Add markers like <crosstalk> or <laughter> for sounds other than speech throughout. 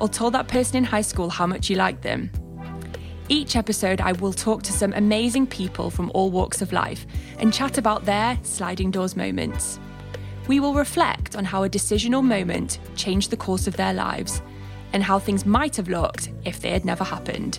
or told that person in high school how much you liked them? Each episode, I will talk to some amazing people from all walks of life and chat about their sliding doors moments. We will reflect on how a decision or moment changed the course of their lives and how things might have looked if they had never happened.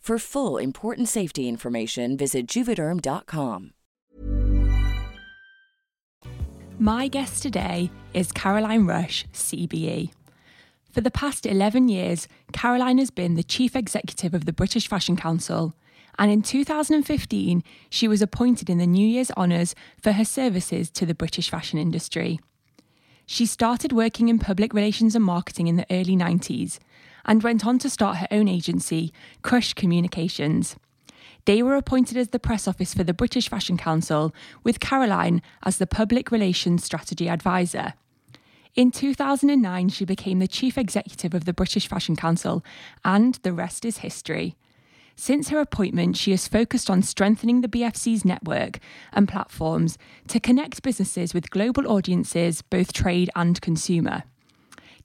For full important safety information, visit juvederm.com. My guest today is Caroline Rush, CBE. For the past 11 years, Caroline has been the Chief Executive of the British Fashion Council, and in 2015, she was appointed in the New Year's Honours for her services to the British fashion industry. She started working in public relations and marketing in the early 90s and went on to start her own agency, Crush Communications. They were appointed as the press office for the British Fashion Council, with Caroline as the public relations strategy advisor. In 2009, she became the chief executive of the British Fashion Council, and the rest is history. Since her appointment, she has focused on strengthening the BFC's network and platforms to connect businesses with global audiences, both trade and consumer.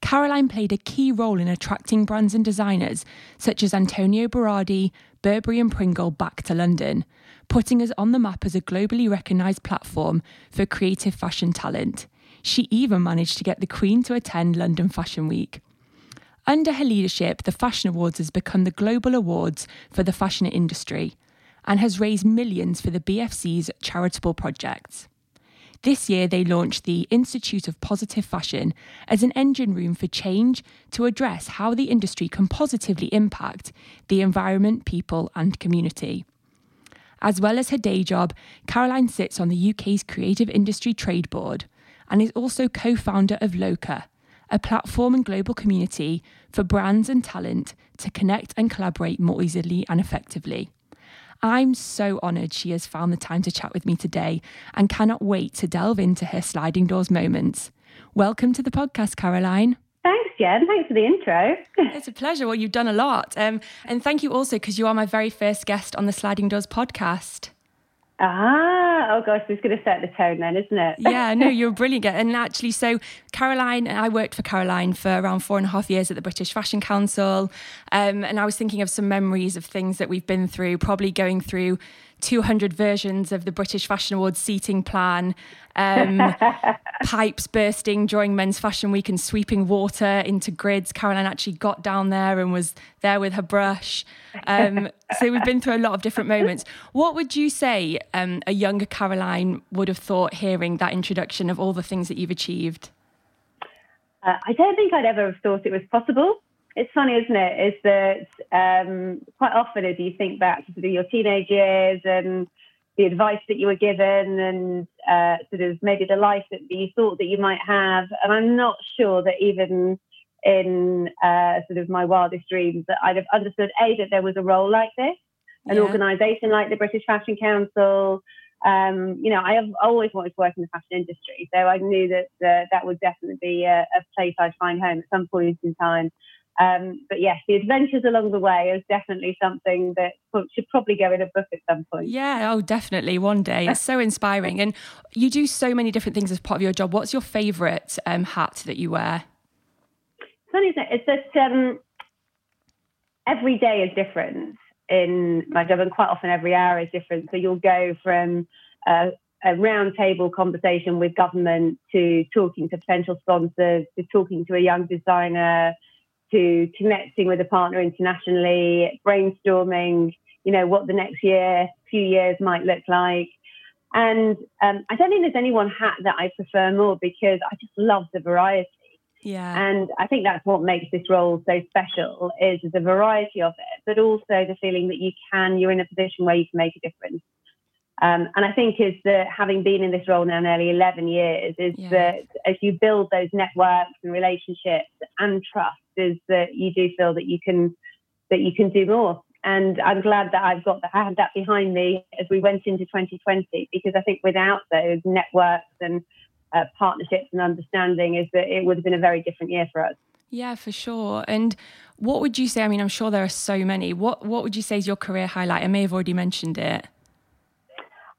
Caroline played a key role in attracting brands and designers such as Antonio Berardi, Burberry, and Pringle back to London, putting us on the map as a globally recognised platform for creative fashion talent. She even managed to get the Queen to attend London Fashion Week. Under her leadership, the Fashion Awards has become the global awards for the fashion industry and has raised millions for the BFC's charitable projects. This year, they launched the Institute of Positive Fashion as an engine room for change to address how the industry can positively impact the environment, people, and community. As well as her day job, Caroline sits on the UK's Creative Industry Trade Board and is also co founder of LOCA, a platform and global community for brands and talent to connect and collaborate more easily and effectively. I'm so honoured she has found the time to chat with me today and cannot wait to delve into her sliding doors moments. Welcome to the podcast, Caroline. Thanks, Jen. Thanks for the intro. <laughs> It's a pleasure. Well, you've done a lot. Um, and thank you also because you are my very first guest on the Sliding Doors podcast. Ah, oh gosh, this is going to set the tone then, isn't it? yeah, no, <laughs> you're brilliant. And actually, so Caroline, I worked for Caroline for around four and a half years at the British Fashion Council. Um, and I was thinking of some memories of things that we've been through, probably going through 200 versions of the British Fashion Awards seating plan, um, <laughs> pipes bursting during Men's Fashion Week and sweeping water into grids. Caroline actually got down there and was there with her brush. Um, so we've been through a lot of different moments. What would you say um, a younger Caroline would have thought hearing that introduction of all the things that you've achieved? Uh, I don't think I'd ever have thought it was possible it's funny, isn't it? Is that um, quite often as you think back to sort of your teenage years and the advice that you were given and uh, sort of maybe the life that you thought that you might have. And I'm not sure that even in uh, sort of my wildest dreams that I'd have understood a that there was a role like this, an yeah. organisation like the British Fashion Council. Um, you know, I have always wanted to work in the fashion industry, so I knew that uh, that would definitely be a, a place I'd find home at some point in time. Um, but yes, the adventures along the way is definitely something that should probably go in a book at some point. Yeah, oh, definitely one day. It's so inspiring, and you do so many different things as part of your job. What's your favourite um, hat that you wear? Funny, thing? It's that um, every day is different in my job, and quite often every hour is different. So you'll go from uh, a roundtable conversation with government to talking to potential sponsors to talking to a young designer to connecting with a partner internationally, brainstorming, you know, what the next year, few years might look like. And um, I don't think there's any one hat that I prefer more because I just love the variety. Yeah. And I think that's what makes this role so special is the variety of it, but also the feeling that you can, you're in a position where you can make a difference. Um, and I think is that having been in this role now nearly 11 years, is yeah. that as you build those networks and relationships and trust, is that you do feel that you can that you can do more. And I'm glad that I've got that I had that behind me as we went into 2020, because I think without those networks and uh, partnerships and understanding, is that it would have been a very different year for us. Yeah, for sure. And what would you say? I mean, I'm sure there are so many. What What would you say is your career highlight? I may have already mentioned it.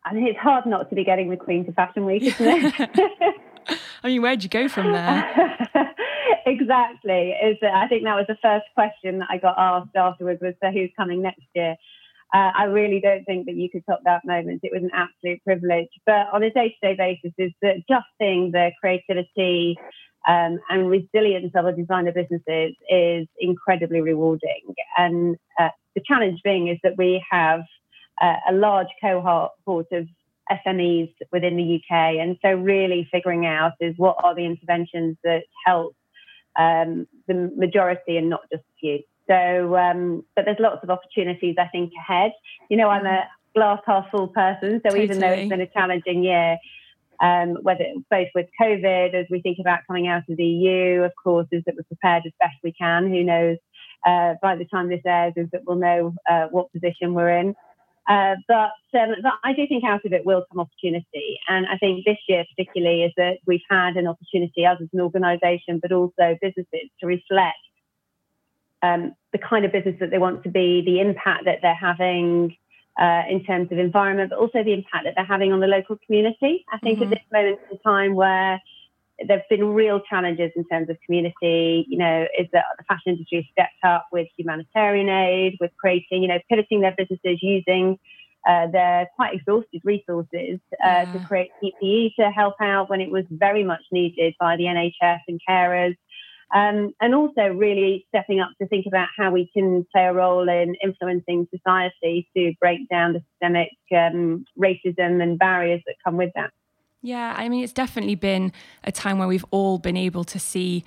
I mean, it's hard not to be getting the Queen to Fashion Week, isn't it? <laughs> I mean, where'd you go from there? <laughs> exactly. Is I think that was the first question that I got asked afterwards was, so who's coming next year? Uh, I really don't think that you could top that moment. It was an absolute privilege. But on a day-to-day basis, is that just seeing the creativity um, and resilience of our designer businesses is incredibly rewarding. And uh, the challenge being is that we have a large cohort of SMEs within the UK. And so, really figuring out is what are the interventions that help um, the majority and not just a few. So, um, but there's lots of opportunities, I think, ahead. You know, I'm a glass half full person. So, totally. even though it's been a challenging year, um, whether both with COVID, as we think about coming out of the EU, of course, is that we're prepared as best we can. Who knows? Uh, by the time this airs, is that we'll know uh, what position we're in. Uh, but, um, but I do think out of it will come opportunity. And I think this year, particularly, is that we've had an opportunity, us as an organisation, but also businesses, to reflect um, the kind of business that they want to be, the impact that they're having uh, in terms of environment, but also the impact that they're having on the local community. I think mm-hmm. at this moment in time where there have been real challenges in terms of community. You know, is that the fashion industry has stepped up with humanitarian aid, with creating, you know, pivoting their businesses using uh, their quite exhausted resources uh, yeah. to create PPE to help out when it was very much needed by the NHS and carers. Um, and also really stepping up to think about how we can play a role in influencing society to break down the systemic um, racism and barriers that come with that. Yeah, I mean, it's definitely been a time where we've all been able to see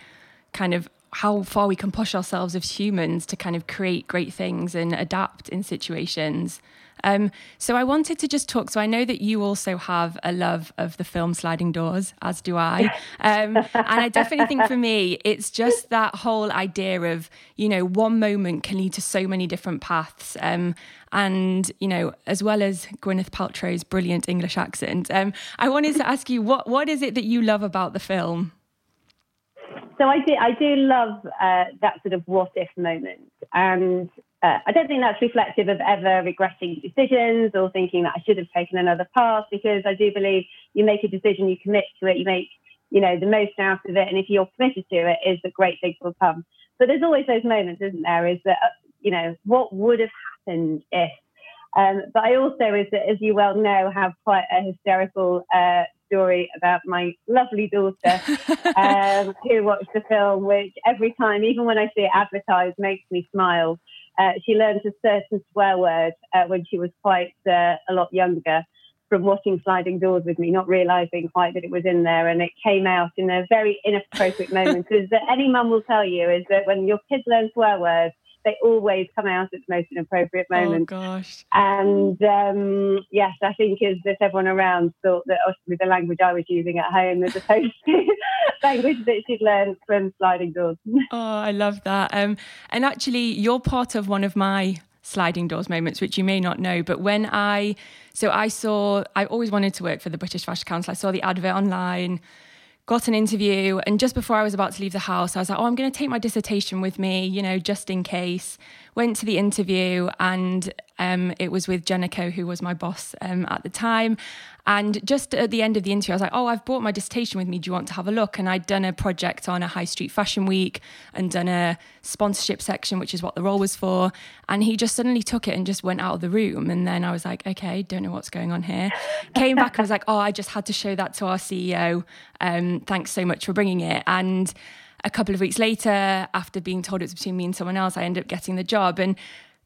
kind of how far we can push ourselves as humans to kind of create great things and adapt in situations. Um, so I wanted to just talk. So I know that you also have a love of the film Sliding Doors, as do I. Um, and I definitely think for me, it's just that whole idea of, you know, one moment can lead to so many different paths. Um, and, you know, as well as Gwyneth Paltrow's brilliant English accent, um, I wanted to ask you, what, what is it that you love about the film? So I do, I do love uh, that sort of what if moment. And uh, I don't think that's reflective of ever regretting decisions or thinking that I should have taken another path because I do believe you make a decision, you commit to it, you make, you know, the most out of it. And if you're committed to it, is that great things will come. But there's always those moments, isn't there? Is that, uh, you know, what would have happened if? Um, but I also, is that, as you well know, have quite a hysterical uh, story about my lovely daughter <laughs> um, who watched the film, which every time, even when I see it advertised, makes me smile. Uh, she learned a certain swear word uh, when she was quite uh, a lot younger from watching Sliding Doors with me, not realizing quite that it was in there. And it came out in a very inappropriate moment. <laughs> As any mum will tell you, is that when your kids learn swear words, they always come out at the most inappropriate moment. Oh gosh! And um, yes, I think as if everyone around thought that with the language I was using at home as opposed to <laughs> language that she'd learned from sliding doors. <laughs> oh, I love that. Um, and actually, you're part of one of my sliding doors moments, which you may not know. But when I, so I saw, I always wanted to work for the British Fashion Council. I saw the advert online got an interview. And just before I was about to leave the house, I was like, oh, I'm going to take my dissertation with me, you know, just in case. Went to the interview and um, it was with Jenico, who was my boss um, at the time. And just at the end of the interview, I was like, oh, I've brought my dissertation with me. Do you want to have a look? And I'd done a project on a high street fashion week and done a sponsorship section, which is what the role was for. And he just suddenly took it and just went out of the room. And then I was like, okay, don't know what's going on here. Came back and was like, oh, I just had to show that to our CEO. Um, thanks so much for bringing it. And a couple of weeks later, after being told it was between me and someone else, I ended up getting the job. And,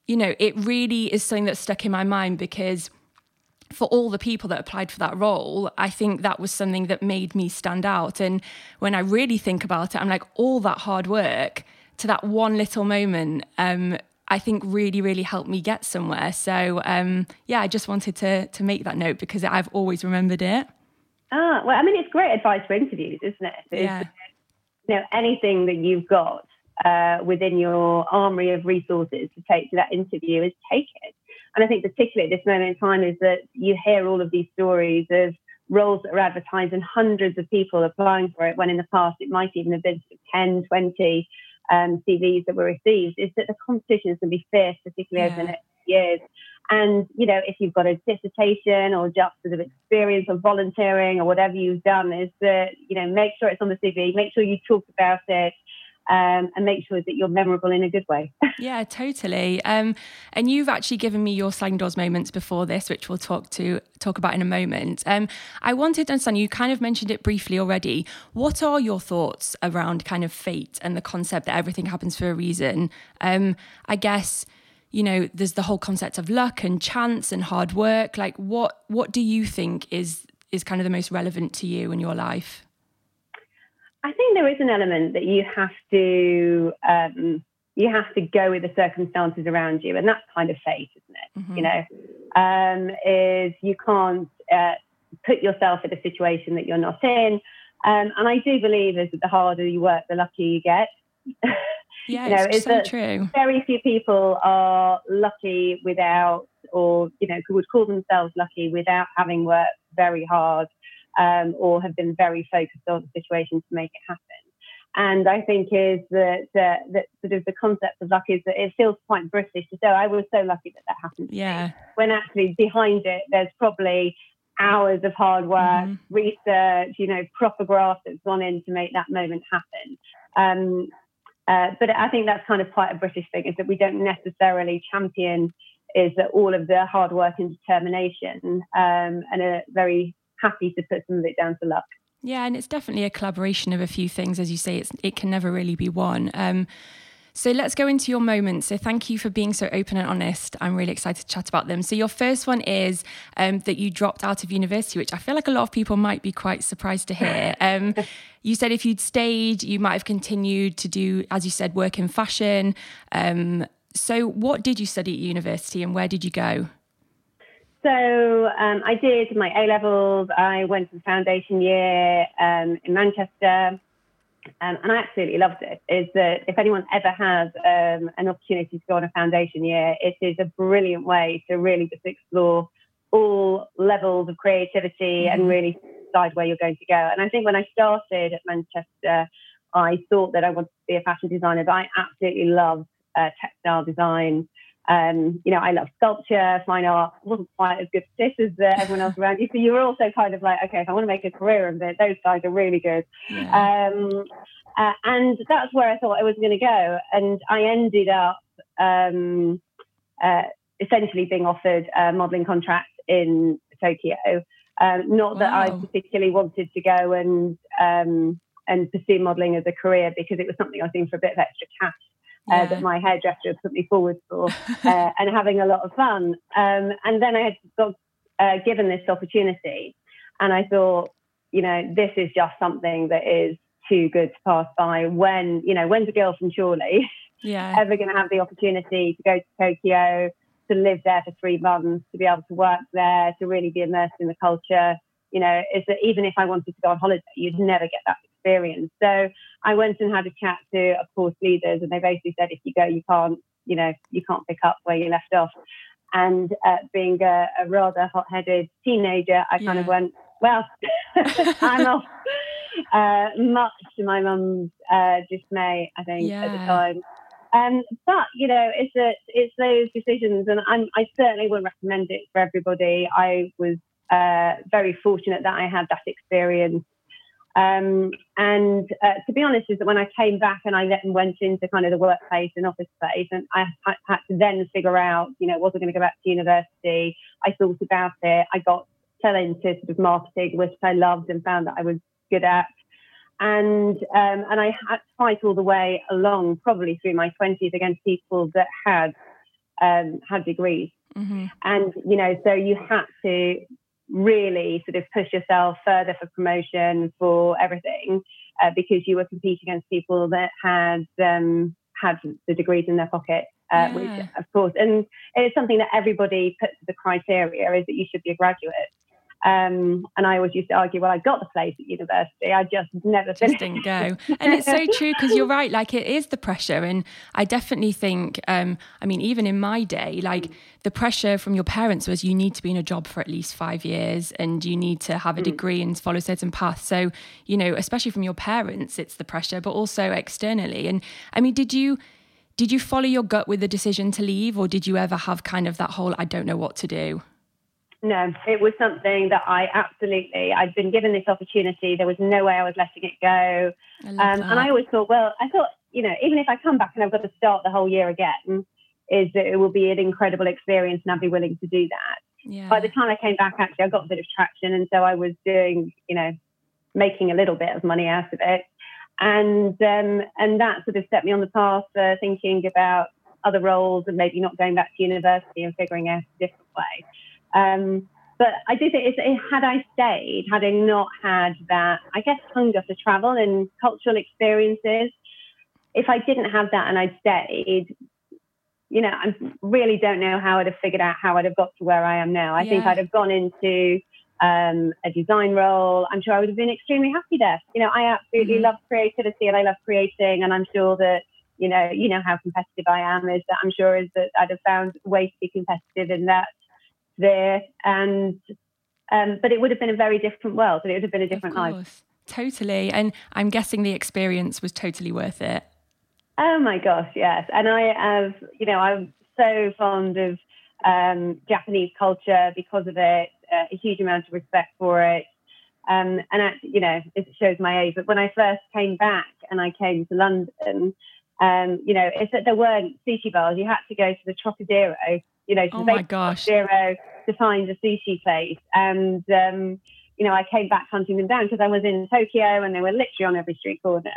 you know, it really is something that stuck in my mind because for all the people that applied for that role, I think that was something that made me stand out. And when I really think about it, I'm like, all that hard work to that one little moment, um, I think really, really helped me get somewhere. So um, yeah, I just wanted to to make that note because I've always remembered it. Ah, well, I mean, it's great advice for interviews, isn't it? It's, yeah. You know, anything that you've got uh, within your armory of resources to take to that interview is take it. And I think particularly at this moment in time is that you hear all of these stories of roles that are advertised and hundreds of people applying for it when in the past it might even have been 10, 20 um, CVs that were received, is that the competition is going to be fierce, particularly yeah. over the next years. And, you know, if you've got a dissertation or just sort of experience of volunteering or whatever you've done, is that, you know, make sure it's on the CV, make sure you talk about it, um, and make sure that you're memorable in a good way. <laughs> yeah, totally. Um, and you've actually given me your sliding doors moments before this, which we'll talk to talk about in a moment. Um, I wanted to understand. You kind of mentioned it briefly already. What are your thoughts around kind of fate and the concept that everything happens for a reason? Um, I guess you know there's the whole concept of luck and chance and hard work. Like, what what do you think is is kind of the most relevant to you in your life? I think there is an element that you have to um, you have to go with the circumstances around you, and that's kind of fate, isn't it? Mm-hmm. You know, um, is you can't uh, put yourself in a situation that you're not in, um, and I do believe is that the harder you work, the luckier you get. Yeah, <laughs> you know, it's so true. Very few people are lucky without, or you know, would call themselves lucky without having worked very hard um, or have been very focused on the situation to make it happen. And I think is that, uh, that sort of the concept of luck is that it feels quite British to say, I was so lucky that that happened. Yeah. When actually behind it, there's probably hours of hard work, mm-hmm. research, you know, proper graft that's gone in to make that moment happen. Um, uh, but I think that's kind of quite a British thing, is that we don't necessarily champion is that all of the hard work and determination um, and a very happy to put some of it down to luck. Yeah, and it's definitely a collaboration of a few things. As you say, it's, it can never really be one. Um, so let's go into your moments. So thank you for being so open and honest. I'm really excited to chat about them. So your first one is um, that you dropped out of university, which I feel like a lot of people might be quite surprised to hear. <laughs> Um, you said if you'd stayed, you might have continued to do, as you said, work in fashion. Um, so what did you study at university and where did you go? So um, I did my A levels. I went to the foundation year um, in Manchester, um, and I absolutely loved it. Is that if anyone ever has um, an opportunity to go on a foundation year, it is a brilliant way to really just explore all levels of creativity mm-hmm. and really decide where you're going to go. And I think when I started at Manchester, I thought that I wanted to be a fashion designer, but I absolutely loved uh, textile design um, you know, I love sculpture, fine art. wasn't quite as good at this as uh, everyone else around you. So you were also kind of like, okay, if I want to make a career of it, those guys are really good. Yeah. Um, uh, and that's where I thought I was going to go. And I ended up um, uh, essentially being offered a modelling contract in Tokyo. Um, not wow. that I particularly wanted to go and um, and pursue modelling as a career because it was something I was doing for a bit of extra cash uh, yeah. that my hairdresser had put me forward for uh, <laughs> and having a lot of fun. Um, and then I had got uh, given this opportunity and I thought, you know, this is just something that is too good to pass by when, you know, when's a girl from Chorley yeah. <laughs> ever going to have the opportunity to go to Tokyo, to live there for three months, to be able to work there, to really be immersed in the culture? You know, is that even if I wanted to go on holiday, you'd never get that experience. So I went and had a chat to, of course, leaders, and they basically said, if you go, you can't, you know, you can't pick up where you left off. And uh, being a, a, rather hot-headed teenager, I yeah. kind of went, well, <laughs> I'm <laughs> off. Uh, much to my mum's uh, dismay, I think, yeah. at the time. Um, but you know, it's a, it's those decisions, and I'm, I certainly wouldn't recommend it for everybody. I was uh, very fortunate that I had that experience um, and uh, to be honest, is that when I came back and I then went into kind of the workplace and office space, and I, I had to then figure out, you know, was I going to go back to university? I thought about it. I got fell into sort of marketing, which I loved and found that I was good at. And um, and I had to fight all the way along, probably through my twenties, against people that had um, had degrees. Mm-hmm. And you know, so you had to really sort of push yourself further for promotion for everything uh, because you were competing against people that had um, had the degrees in their pocket. Uh, yeah. Which, of course, and it's something that everybody puts as a criteria is that you should be a graduate. Um, and I always used to argue, well, I got the place at university. I just never just didn't go. And it's so true because you're <laughs> right. Like it is the pressure, and I definitely think. Um, I mean, even in my day, like the pressure from your parents was you need to be in a job for at least five years, and you need to have a mm. degree and follow certain paths. So you know, especially from your parents, it's the pressure, but also externally. And I mean, did you? Did you follow your gut with the decision to leave, or did you ever have kind of that whole I don't know what to do? No, it was something that I absolutely, I'd been given this opportunity. There was no way I was letting it go. I um, and I always thought, well, I thought, you know, even if I come back and I've got to start the whole year again, is that it will be an incredible experience and I'd be willing to do that. Yeah. By the time I came back, actually, I got a bit of traction. And so I was doing, you know, making a little bit of money out of it. And, um, and that sort of set me on the path for thinking about other roles and maybe not going back to university and figuring out a different way. Um, but I do think it's, had I stayed, had I not had that, I guess, hunger for travel and cultural experiences, if I didn't have that and I'd stayed, you know, I really don't know how I'd have figured out how I'd have got to where I am now. I yeah. think I'd have gone into um, a design role. I'm sure I would have been extremely happy there. You know, I absolutely mm-hmm. love creativity and I love creating, and I'm sure that you know, you know how competitive I am. Is that I'm sure is that I'd have found ways to be competitive in that there and um, but it would have been a very different world and it would have been a different life totally and i'm guessing the experience was totally worth it oh my gosh yes and i have you know i'm so fond of um, japanese culture because of it uh, a huge amount of respect for it um, and actually, you know it shows my age but when i first came back and i came to london um, you know, it's that there weren't sushi bars. You had to go to the Trocadero you know, oh my gosh. zero to find a sushi place. And, um, you know, I came back hunting them down because I was in Tokyo and they were literally on every street corner.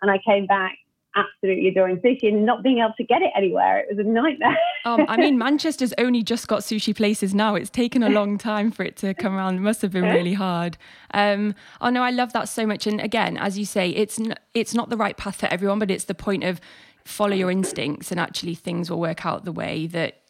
And I came back absolutely adoring sushi and not being able to get it anywhere. It was a nightmare. um, I mean, <laughs> Manchester's only just got sushi places now. It's taken a <laughs> long time for it to come around. It must have been really hard. Um, oh no, I love that so much. And again, as you say, it's n- it's not the right path for everyone, but it's the point of follow your instincts and actually things will work out the way that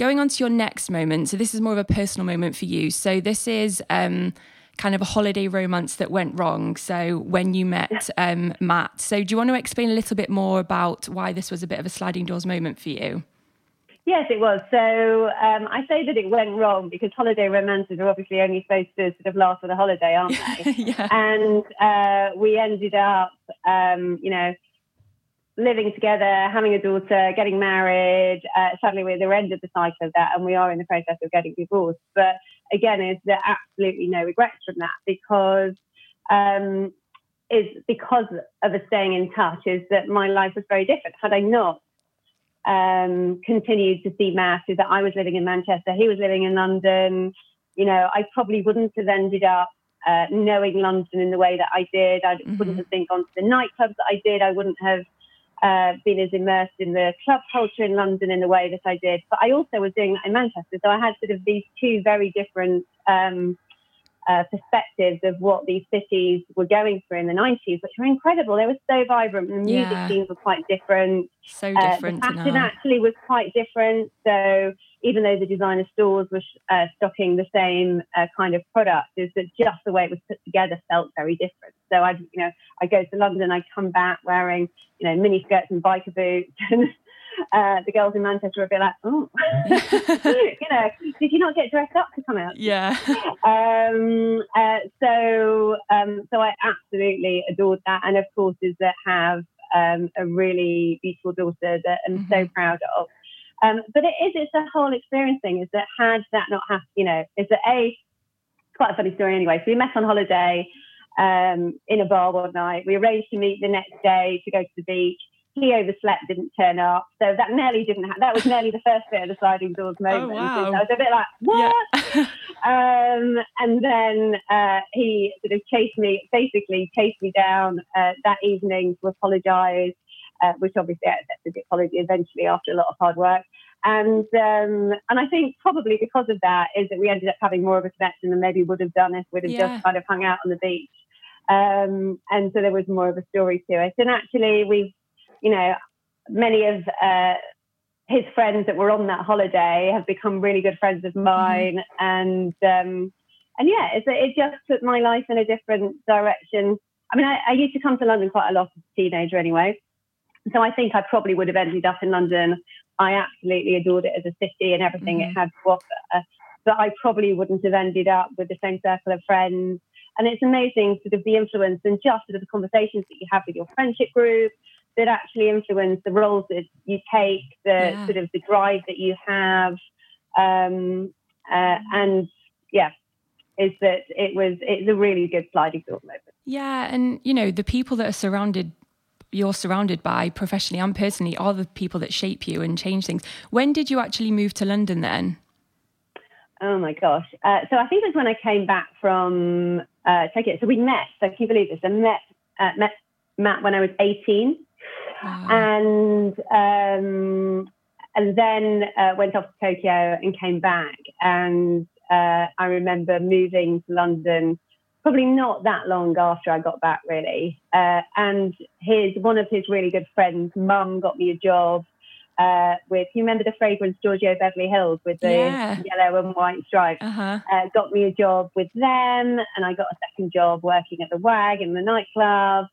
going on to your next moment. So, this is more of a personal moment for you. So, this is um, kind of a holiday romance that went wrong. So, when you met um, Matt. So, do you want to explain a little bit more about why this was a bit of a sliding doors moment for you? Yes, it was. So um, I say that it went wrong because holiday romances are obviously only supposed to sort of last for the holiday, aren't they? <laughs> yeah. And uh, we ended up, um, you know, living together, having a daughter, getting married. Uh, sadly, we're at the end of the cycle of that, and we are in the process of getting divorced. But again, is there absolutely no regrets from that because um, is because of us staying in touch. Is that my life was very different. Had I not um, continued to see Matt, is that I was living in Manchester, he was living in London. You know, I probably wouldn't have ended up uh, knowing London in the way that I did. I mm-hmm. wouldn't have been gone to the nightclubs that I did. I wouldn't have uh, been as immersed in the club culture in London in the way that I did. But I also was doing that in Manchester. So I had sort of these two very different um, uh, perspectives of what these cities were going through in the 90s, which were incredible. They were so vibrant. The music yeah. scenes were quite different. So different. Uh, the fashion actually was quite different. So even though the designer stores were uh, stocking the same uh, kind of product, is that just the way it was put together felt very different. So I, you know, I go to London, I come back wearing, you know, mini skirts and biker boots. <laughs> And, <laughs> uh, the girls in Manchester would be like, oh, <laughs> <laughs> you know, did you not get dressed up to come out? Yeah. Um, uh, so, um, so I absolutely adored that. And of course, is that have um, a really beautiful daughter that I'm mm-hmm. so proud of. Um, but it is, it's a whole experience thing. Is that had that not happened, you know, is that a quite a funny story anyway. So we met on holiday um, in a bar one night. We arranged to meet the next day to go to the beach he overslept, didn't turn up. So that nearly didn't happen. That was nearly the first bit of the sliding doors oh, moment. Oh, wow. I was a bit like, what? Yeah. <laughs> um, and then uh, he sort of chased me, basically chased me down uh, that evening to apologise, uh, which obviously I accepted the apology eventually after a lot of hard work. And um, and I think probably because of that is that we ended up having more of a connection than maybe would have done if we'd have yeah. just kind of hung out on the beach. Um, and so there was more of a story to it. And actually, we've you know, many of uh, his friends that were on that holiday have become really good friends of mm-hmm. mine, mm-hmm. and um, and yeah, it, it just put my life in a different direction. I mean, I, I used to come to London quite a lot as a teenager, anyway, so I think I probably would have ended up in London. I absolutely adored it as a city and everything mm-hmm. it had to offer, but I probably wouldn't have ended up with the same circle of friends. And it's amazing, sort of the influence and just sort of the conversations that you have with your friendship group, that actually influence the roles that you take, the yeah. sort of the drive that you have, um, uh, and yeah, is that it was it's a really good sliding door moment. Yeah, and you know the people that are surrounded you're surrounded by professionally and personally are the people that shape you and change things. When did you actually move to London then? Oh my gosh. Uh, so I think it was when I came back from uh, Tokyo. So we met. So can you believe this? I met uh, met Matt when I was 18. And um, and then uh, went off to Tokyo and came back. And uh, I remember moving to London probably not that long after I got back, really. Uh, and his one of his really good friends' mum got me a job uh, with. You remember the fragrance Giorgio Beverly Hills with the yeah. yellow and white stripes? Uh-huh. Uh, got me a job with them, and I got a second job working at the WAG in the nightclub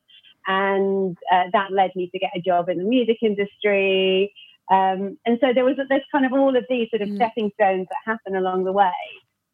and uh, that led me to get a job in the music industry. Um, and so there was there's kind of all of these sort of mm. stepping stones that happen along the way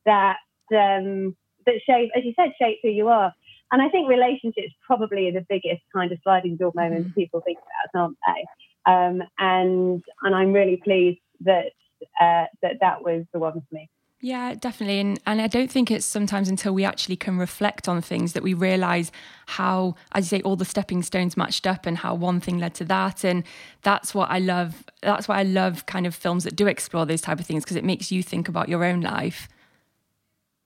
that um, that shape, as you said, shape who you are. And I think relationships probably are the biggest kind of sliding door moments mm. people think about, aren't they? Um, and and I'm really pleased that uh, that that was the one for me. Yeah, definitely. And, and I don't think it's sometimes until we actually can reflect on things that we realize how, as you say, all the stepping stones matched up and how one thing led to that. And that's what I love. That's why I love kind of films that do explore those type of things because it makes you think about your own life.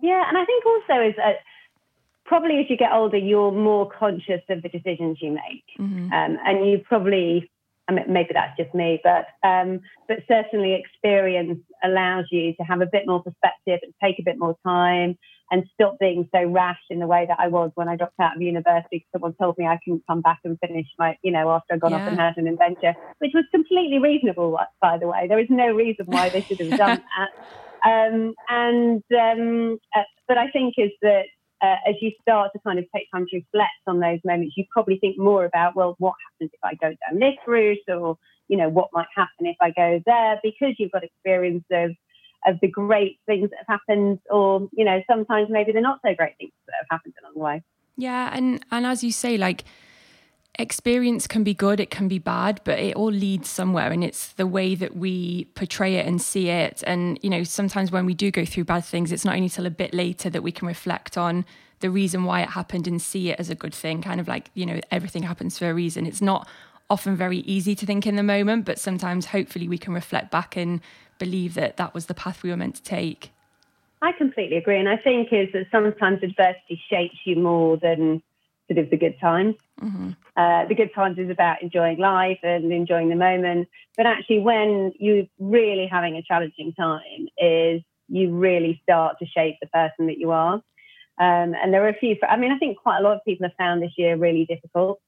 Yeah, and I think also is that probably as you get older, you're more conscious of the decisions you make, mm-hmm. um, and you probably. I mean, maybe that's just me, but um, but certainly experience allows you to have a bit more perspective and take a bit more time and stop being so rash in the way that I was when I dropped out of university. Because someone told me I couldn't come back and finish my, you know, after I'd gone yeah. off and had an adventure, which was completely reasonable, by the way. There is no reason why they should have done <laughs> that. Um, and um, uh, but I think is that uh, as you start to kind of take time to reflect on those moments, you probably think more about, well, what happens if I go down this route, or you know, what might happen if I go there, because you've got experience of of the great things that have happened, or you know, sometimes maybe the not so great things that have happened along the way. Yeah, and and as you say, like experience can be good, it can be bad, but it all leads somewhere, and it's the way that we portray it and see it. And you know, sometimes when we do go through bad things, it's not only till a bit later that we can reflect on the reason why it happened and see it as a good thing. Kind of like you know, everything happens for a reason. It's not often very easy to think in the moment, but sometimes hopefully we can reflect back and believe that that was the path we were meant to take. I completely agree. And I think is that sometimes adversity shapes you more than sort of the good times. Mm-hmm. Uh, the good times is about enjoying life and enjoying the moment. But actually, when you're really having a challenging time, is you really start to shape the person that you are. Um, and there are a few, I mean, I think quite a lot of people have found this year really difficult.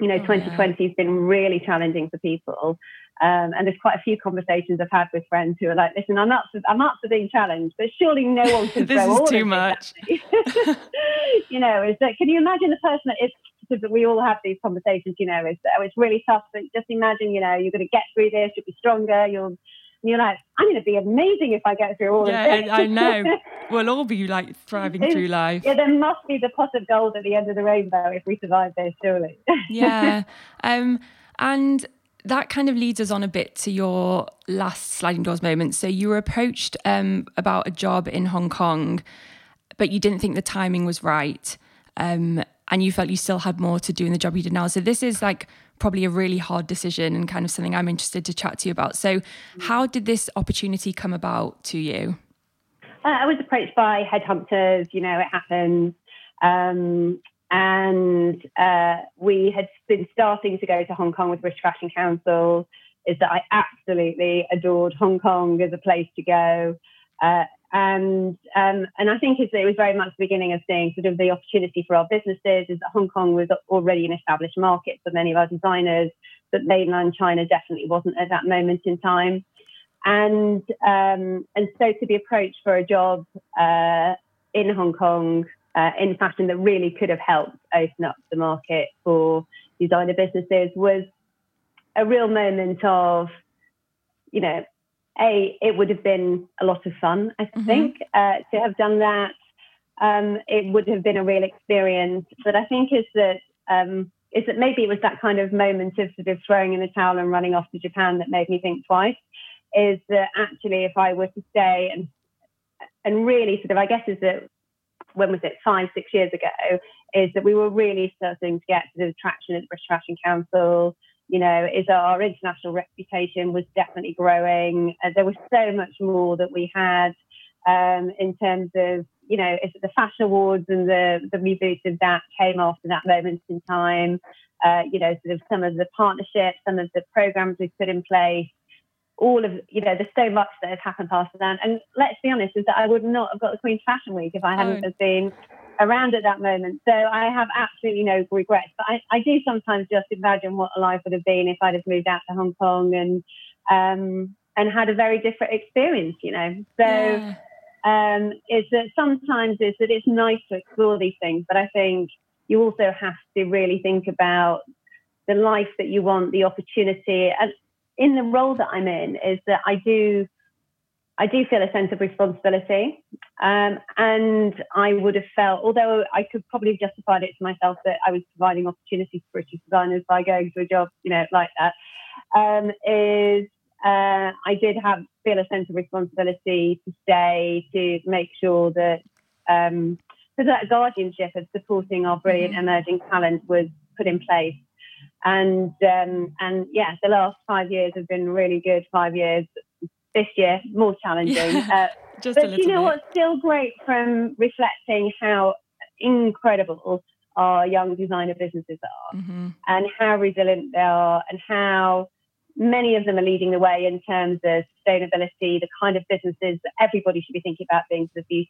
You know, oh, 2020 yeah. has been really challenging for people. Um, and there's quite a few conversations I've had with friends who are like, "Listen, I'm up for I'm up for being challenged, but surely no one <laughs> can this throw is too much." <laughs> you know, is that can you imagine the person that is that we all have these conversations? You know, is that oh, it's really tough, but just imagine, you know, you're going to get through this, you'll be stronger, you'll you're like, I'm going to be amazing if I get through all yeah, of this. Yeah, I know. <laughs> We'll all be like thriving through life. Yeah, there must be the pot of gold at the end of the rainbow if we survive this, surely. yeah. Um, and that kind of leads us on a bit to your last sliding doors moment. So you were approached um, about a job in Hong Kong, but you didn't think the timing was right. Um, and you felt you still had more to do in the job you did now. So this is like probably a really hard decision and kind of something I'm interested to chat to you about. So how did this opportunity come about to you? Uh, I was approached by headhunters. You know, it happens. Um, and uh, we had been starting to go to Hong Kong with British Fashion Council. Is that I absolutely adored Hong Kong as a place to go, uh, and um, and I think it was very much the beginning of seeing sort of the opportunity for our businesses. Is that Hong Kong was already an established market for many of our designers, but mainland China definitely wasn't at that moment in time, and um, and so to be approached for a job uh, in Hong Kong uh, in fashion that really could have helped open up the market for designer businesses was a real moment of, you know, a it would have been a lot of fun, I mm-hmm. think, uh, to have done that. Um, it would have been a real experience, but I think is that um, is that maybe it was that kind of moment of sort of throwing in the towel and running off to Japan that made me think twice. Is that actually if I were to stay and and really sort of I guess is that when was it, five, six years ago, is that we were really starting to get the traction at the British Fashion Council. You know, is our international reputation was definitely growing. Uh, there was so much more that we had um, in terms of, you know, the fashion awards and the, the reboot of that came after that moment in time. Uh, you know, sort of some of the partnerships, some of the programs we've put in place, all of you know there's so much that has happened past then and let's be honest is that i would not have got the queen's fashion week if i hadn't oh. have been around at that moment so i have absolutely no regrets but I, I do sometimes just imagine what a life would have been if i'd have moved out to hong kong and um and had a very different experience you know so yeah. um is that sometimes is that it's nice to explore these things but i think you also have to really think about the life that you want the opportunity and in the role that I'm in is that I do I do feel a sense of responsibility. Um, and I would have felt, although I could probably have justified it to myself that I was providing opportunities for British designers by going to a job, you know, like that, um, is uh, I did have feel a sense of responsibility to stay, to make sure that um, that guardianship of supporting our brilliant mm-hmm. emerging talent was put in place and um, and yeah, the last five years have been really good five years. this year, more challenging. Yeah, uh, <laughs> just but a little you know bit. what's still great from reflecting how incredible our young designer businesses are mm-hmm. and how resilient they are and how many of them are leading the way in terms of sustainability, the kind of businesses that everybody should be thinking about being for the future.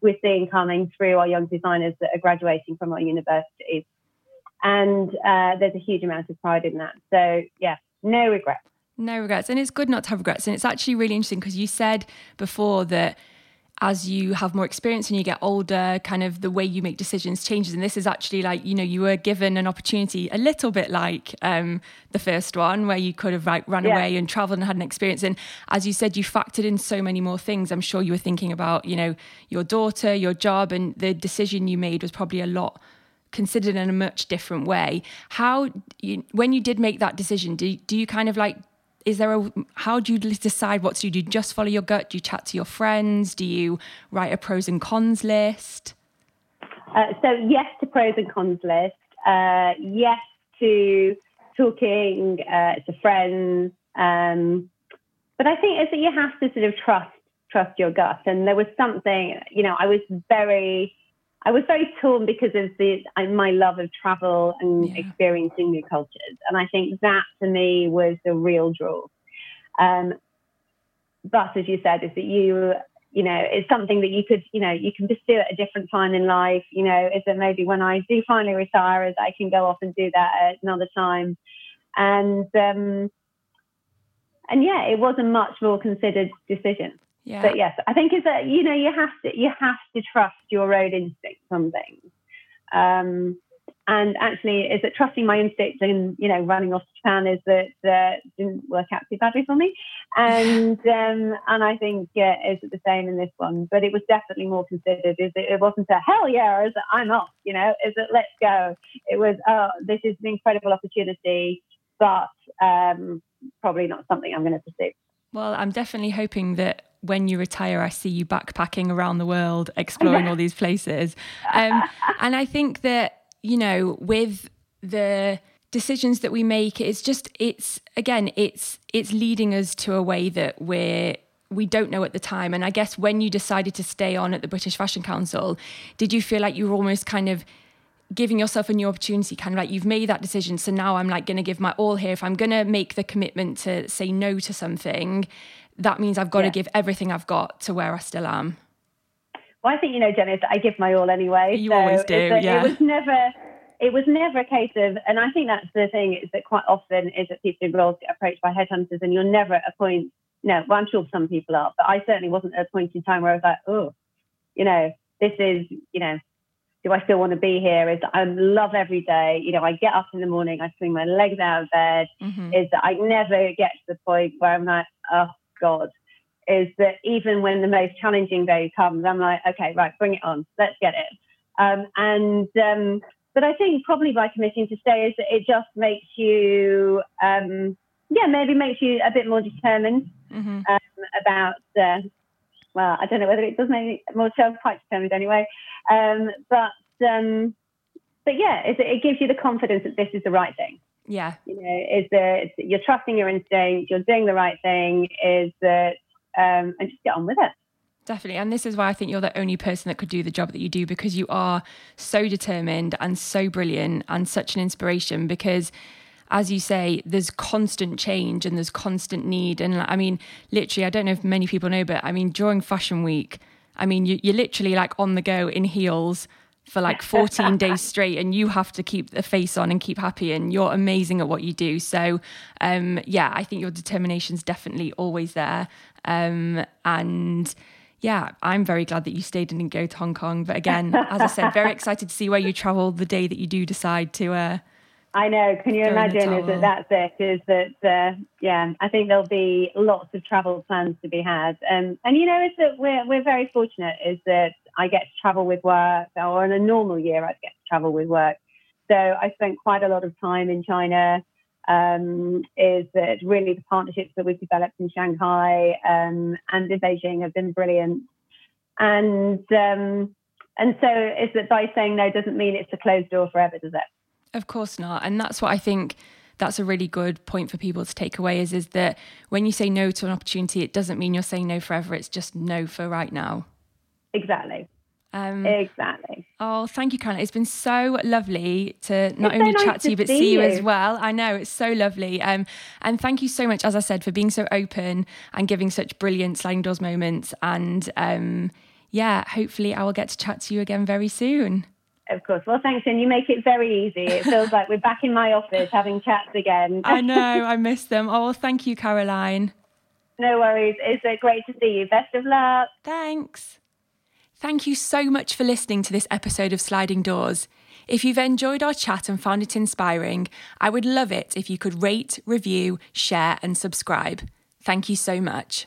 We're seeing coming through our young designers that are graduating from our universities. And uh, there's a huge amount of pride in that. So, yeah, no regrets. No regrets. And it's good not to have regrets. And it's actually really interesting because you said before that as you have more experience and you get older, kind of the way you make decisions changes. And this is actually like, you know, you were given an opportunity a little bit like um, the first one where you could have like run Yeah. away and traveled and had an experience. And as you said, you factored in so many more things. I'm sure you were thinking about, you know, your daughter, your job, and the decision you made was probably a lot considered in a much different way. How, you, when you did make that decision, do, do you kind of like, is there a, how do you decide what to do? Do you just follow your gut? Do you chat to your friends? Do you write a pros and cons list? Uh, so yes to pros and cons list. Uh, yes to talking uh, to friends. Um, but I think is that you have to sort of trust trust your gut. And there was something, you know, I was very, I was very torn because of the my love of travel and Yeah. experiencing new cultures. And I think that to me was the real draw. Um, but as you said, is that you you know, it's something that you could, you know, you can just do at a different time in life. You know, is that maybe when I do finally retire, is I can go off and do that at another time. And um, and yeah, it was a much more considered decision. Yeah. But yes, I think is that you know you have to you have to trust your own instincts on things. Um, and actually, is that trusting my instincts and you know running off to Japan is that uh, didn't work out too badly for me, and <laughs> um, and I think yeah, is it the same in this one? But it was definitely more considered. Is it, it wasn't a hell yeah, is it I'm off? You know, is it let's go? It was oh this is an incredible opportunity, but um, probably not something I'm going to pursue. Well, I'm definitely hoping that when you retire, I see you backpacking around the world, exploring all <laughs> these places. Um, and I think that, you know, with the decisions that we make, it's just, it's, again, it's, it's leading us to a way that we're, we don't know at the time. And I guess when you decided to stay on at the British Fashion Council, did you feel like you were almost kind of giving yourself a new opportunity kind of like you've made that decision so now i'm like going to give my all here if i'm going to make the commitment to say no to something that means i've got Yeah. to give everything i've got to where i still am Well, I think you know, Jenny, I give my all anyway. You so always do, that yeah. It was never, it was never a case of, and I think that's the thing is that quite often is that people in roles get approached by headhunters, and you're never at a point. No, well, I'm sure some people are, but I certainly wasn't at a point in time where I was like, oh, you know, this is, you know, do I still want to be here? Is I love every day. You know, I get up in the morning, I swing my legs out of bed. Mhm. Is that I never get to the point where I'm like, oh God. Is that even when the most challenging day comes, I'm like, okay, right, bring it on, let's get it. Um, and um, but I think probably by committing to stay is that it just makes you, um, yeah, maybe makes you a bit more determined Mhm. um, about. Uh, well, I don't know whether it does make more so quite determined anyway. Um, but um, but yeah, it, it gives you the confidence that this is the right thing. yeah You know, is that you're trusting your instinct, you're doing the right thing. Is that um, and just get on with it. Definitely. And this is why I think you're the only person that could do the job that you do because you are so determined and so brilliant and such an inspiration because as you say, there's constant change and there's constant need. And I mean, literally, I don't know if many people know, but I mean, during Fashion Week, I mean, you, you're literally like on the go in heels for like <laughs> 14 days straight and you have to keep the face on and keep happy and you're amazing at what you do. So um yeah i think your determination's definitely always there. Um and yeah i'm very glad that you stayed and didn't go to hong kong. But again as i said very <laughs> excited to see where you travel the day that you do decide to uh I know. Can you Throw in the imagine? Is that that's it? Is that uh, yeah? I think there'll be lots of travel plans to be had, um, and you know, is that we're we're very fortunate. Is that I get to travel with work, or in a normal year, I'd get to travel with work. So I spent quite a lot of time in China. Um, is that really the partnerships that we've developed in Shanghai um, and in Beijing have been brilliant, and um, and so is that by saying no doesn't mean it's a closed door forever, does it? Of course not. And that's what I think that's a really good point for people to take away is is that when you say no to an opportunity, it doesn't mean you're saying no forever. It's just no for right now. Exactly. Um, exactly. Oh, thank you, Caroline. It's been so lovely to not It's so only nice chat to you, but see see you, you. as well. I know it's so lovely. Um, and thank you so much, as I said, for being so open and giving such brilliant sliding doors moments. And um, yeah, hopefully I will get to chat to you again very soon. Of course. Well, thanks, and you make it very easy. It feels like we're back in my office having chats again. <laughs> I know, I miss them. Oh, thank you, Caroline. no worries. It's uh, great to see you. Best of luck. Thanks. Thank you so much for listening to this episode of Sliding Doors. If you've enjoyed our chat and found it inspiring, I would love it if you could rate, review, share, and subscribe. Thank you so much.